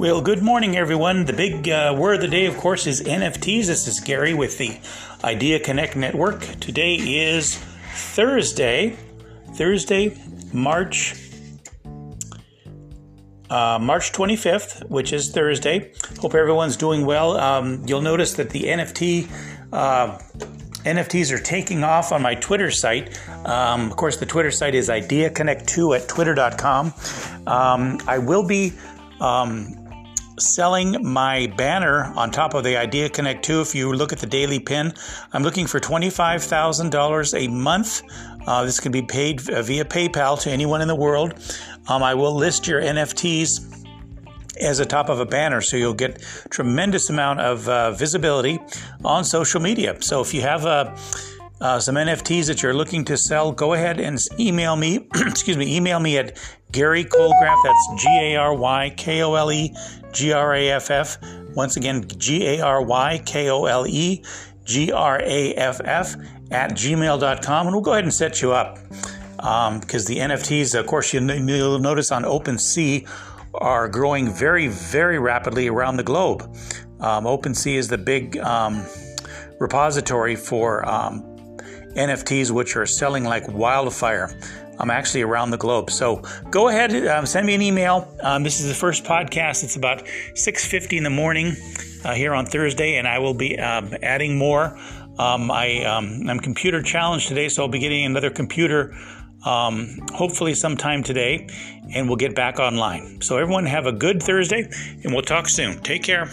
Well, good morning, everyone. The big uh, word of the day, of course, is NFTs. This is Gary with the Idea Connect Network. Today is Thursday, Thursday, March uh, March 25th, which is Thursday. Hope everyone's doing well. Um, you'll notice that the NFT uh, NFTs are taking off on my Twitter site. Um, of course, the Twitter site is IdeaConnect2 at twitter.com. Um, I will be um, selling my banner on top of the Idea Connect 2. If you look at the daily pin, I'm looking for $25,000 a month. Uh, this can be paid via PayPal to anyone in the world. Um, I will list your NFTs as a top of a banner so you'll get tremendous amount of uh, visibility on social media so if you have uh, uh, some nfts that you're looking to sell go ahead and email me excuse me email me at gary Kolegraff that's g-a-r-y-k-o-l-e G R A F F. Once again, G A R Y K O L E G R A F F at gmail.com. And we'll go ahead and set you up because um, the NFTs, of course, you'll, you'll notice on OpenSea are growing very, very rapidly around the globe. Um, OpenSea is the big um, repository for um, NFTs, which are selling like wildfire. I'm actually around the globe. So go ahead, um, send me an email. Um, this is the first podcast. It's about 6:50 in the morning uh, here on Thursday, and I will be um, adding more. Um, I, am um, computer challenged today, so I'll be getting another computer. Um, hopefully sometime today, and we'll get back online. So, everyone, have a good Thursday, and we'll talk soon. Take care.